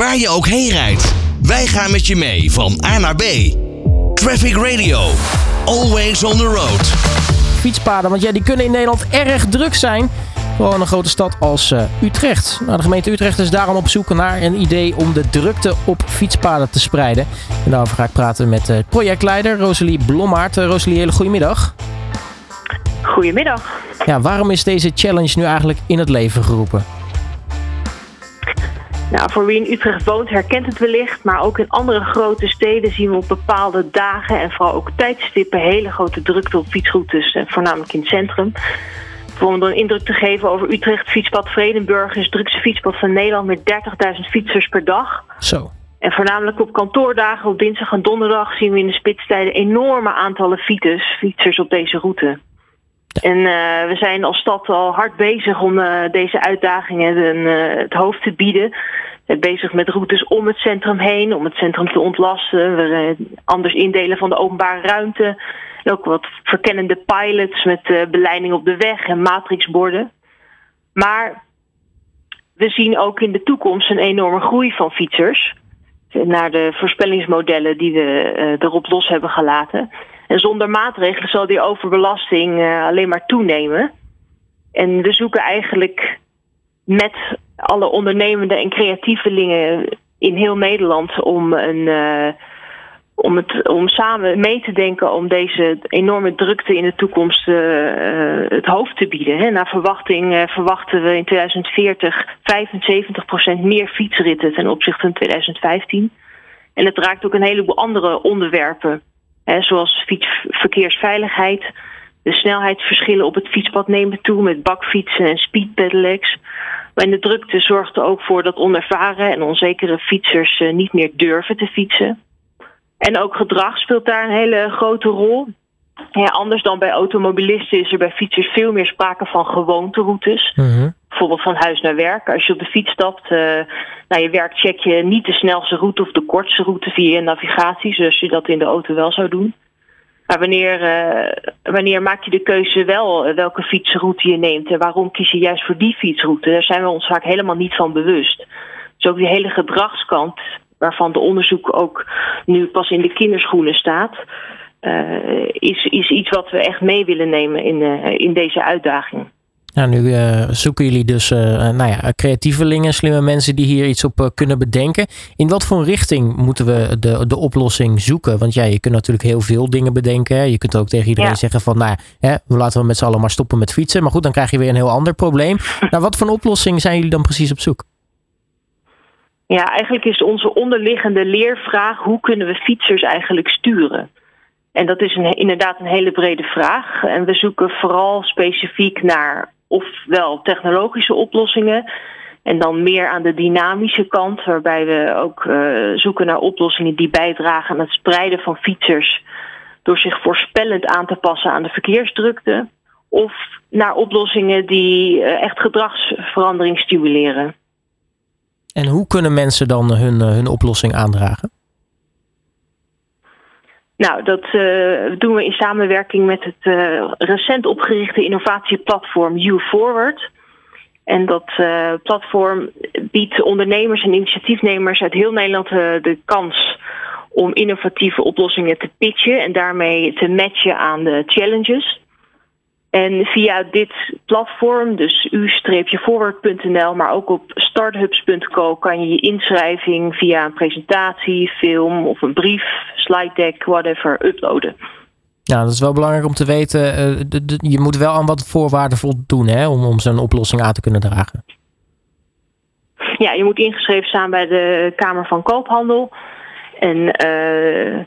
waar je ook heen rijdt. Wij gaan met je mee van A naar B. Traffic Radio. Always on the road. Fietspaden, want ja, die kunnen in Nederland erg druk zijn. Vooral in een grote stad als uh, Utrecht. Nou, de gemeente Utrecht is daarom op zoek naar een idee om de drukte op fietspaden te spreiden. En daarover ga ik praten met uh, projectleider Rosalie Blommaert. Uh, Rosalie, hele goedemiddag. Goedemiddag. Ja, waarom is deze challenge nu eigenlijk in het leven geroepen? Nou, voor wie in Utrecht woont herkent het wellicht, maar ook in andere grote steden zien we op bepaalde dagen en vooral ook tijdstippen hele grote drukte op fietsroutes, voornamelijk in het centrum. Om een indruk te geven over Utrecht, fietspad Vredenburg is het drukste fietspad van Nederland met 30.000 fietsers per dag. Zo. En voornamelijk op kantoordagen, op dinsdag en donderdag, zien we in de spitstijden enorme aantallen fietsers, fietsers op deze route. En uh, we zijn als stad al hard bezig om uh, deze uitdagingen uh, het hoofd te bieden. Zijn bezig met routes om het centrum heen, om het centrum te ontlasten. We anders indelen van de openbare ruimte. En ook wat verkennende pilots met beleiding op de weg en matrixborden. Maar we zien ook in de toekomst een enorme groei van fietsers. Naar de voorspellingsmodellen die we erop los hebben gelaten. En zonder maatregelen zal die overbelasting alleen maar toenemen. En we zoeken eigenlijk met alle ondernemende en creatievelingen in heel Nederland om, een, uh, om, het, om samen mee te denken om deze enorme drukte in de toekomst uh, het hoofd te bieden. Hè. Naar verwachting verwachten we in 2040 75% meer fietsritten ten opzichte van 2015. En het raakt ook een heleboel andere onderwerpen zoals fietsverkeersveiligheid. De snelheidsverschillen op het fietspad nemen toe met bakfietsen en speedpedelecs. Maar de drukte zorgt er ook voor dat onervaren en onzekere fietsers uh, niet meer durven te fietsen. En ook gedrag speelt daar een hele grote rol. Ja, anders dan bij automobilisten is er bij fietsers veel meer sprake van gewoonteroutes. Mm Bijvoorbeeld van huis naar werk. Als je op de fiets stapt uh, naar je werk, check je niet de snelste route of de kortste route via je navigatie, zoals je dat in de auto wel zou doen. Wanneer, uh, wanneer maak je de keuze wel welke fietsroute je neemt en waarom kies je juist voor die fietsroute? Daar zijn we ons vaak helemaal niet van bewust. Dus ook die hele gedragskant, waarvan de onderzoek ook nu pas in de kinderschoenen staat, uh, is, is iets wat we echt mee willen nemen in, in deze uitdaging. Nou, nu uh, zoeken jullie dus uh, nou ja, creatievelingen, slimme mensen die hier iets op uh, kunnen bedenken. In wat voor richting moeten we de, de oplossing zoeken? Want ja, je kunt natuurlijk heel veel dingen bedenken. Je kunt ook tegen iedereen ja. zeggen van, nou, hè, laten we met z'n allen maar stoppen met fietsen. Maar goed, dan krijg je weer een heel ander probleem. nou, wat voor een oplossing zijn jullie dan precies op zoek? Ja, eigenlijk is onze onderliggende leervraag, hoe kunnen we fietsers eigenlijk sturen? En dat is een, inderdaad een hele brede vraag. En we zoeken vooral specifiek naar ofwel technologische oplossingen. En dan meer aan de dynamische kant, waarbij we ook uh, zoeken naar oplossingen die bijdragen aan het spreiden van fietsers. Door zich voorspellend aan te passen aan de verkeersdrukte. Of naar oplossingen die uh, echt gedragsverandering stimuleren. En hoe kunnen mensen dan hun, hun oplossing aandragen? Nou, dat uh, doen we in samenwerking met het uh, recent opgerichte innovatieplatform U-Forward. En dat uh, platform biedt ondernemers en initiatiefnemers uit heel Nederland de kans om innovatieve oplossingen te pitchen en daarmee te matchen aan de challenges. En via dit platform, dus u-forward.nl, maar ook op startups.co kan je je inschrijving via een presentatie, film of een brief, slide deck, whatever, uploaden. Ja, dat is wel belangrijk om te weten. De, je moet wel aan wat voorwaarden voldoen hè, om, om zo'n oplossing aan te kunnen dragen. Ja, je moet ingeschreven staan bij de Kamer van Koophandel. En uh,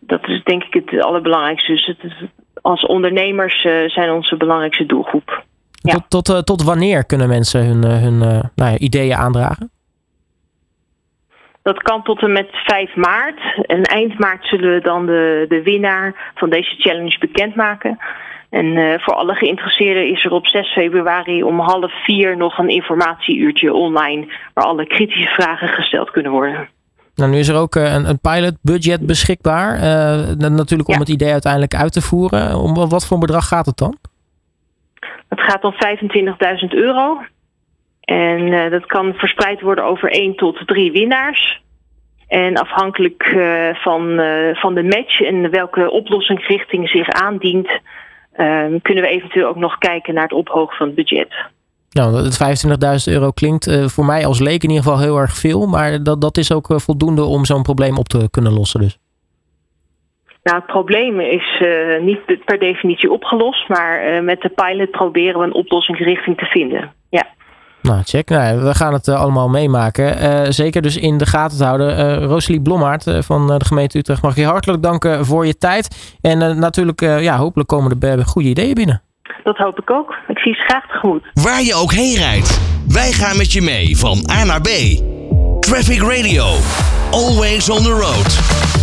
dat is denk ik het allerbelangrijkste. Dus het is als ondernemers uh, zijn onze belangrijkste doelgroep. Ja. Tot, tot, uh, tot, wanneer kunnen mensen hun, hun nou ja, ideeën aandragen? Dat kan tot en met 5 maart. En eind maart zullen we dan de, de winnaar van deze challenge bekendmaken. En voor alle geïnteresseerden is er op 6 februari om half vier nog een informatieuurtje online waar alle kritische vragen gesteld kunnen worden. Nou, nu is er ook een, een pilot budget beschikbaar. Uh, natuurlijk om ja. het idee uiteindelijk uit te voeren. Om wat voor bedrag gaat het dan? Het gaat om 25.000 euro. En dat kan verspreid worden over één tot drie winnaars. En afhankelijk van, van de match en welke oplossingsrichting zich aandient, kunnen we eventueel ook nog kijken naar het ophogen van het budget. Nou, het 25.000 euro klinkt voor mij als leek in ieder geval heel erg veel. Maar dat, dat is ook voldoende om zo'n probleem op te kunnen lossen dus. Nou, het probleem is uh, niet per definitie opgelost. Maar met de pilot proberen we een oplossingsrichting te vinden. Ja. Nou, check. Nou, we gaan het allemaal meemaken. zeker dus in de gaten te houden. Rosalie Blommaert van de gemeente Utrecht mag je hartelijk danken voor je tijd. En natuurlijk, ja, hopelijk komen er goede ideeën binnen. Dat hoop ik ook. Ik zie ze graag tegemoet. Waar je ook heen rijdt, wij gaan met je mee van A naar B. Traffic Radio. Always on the road.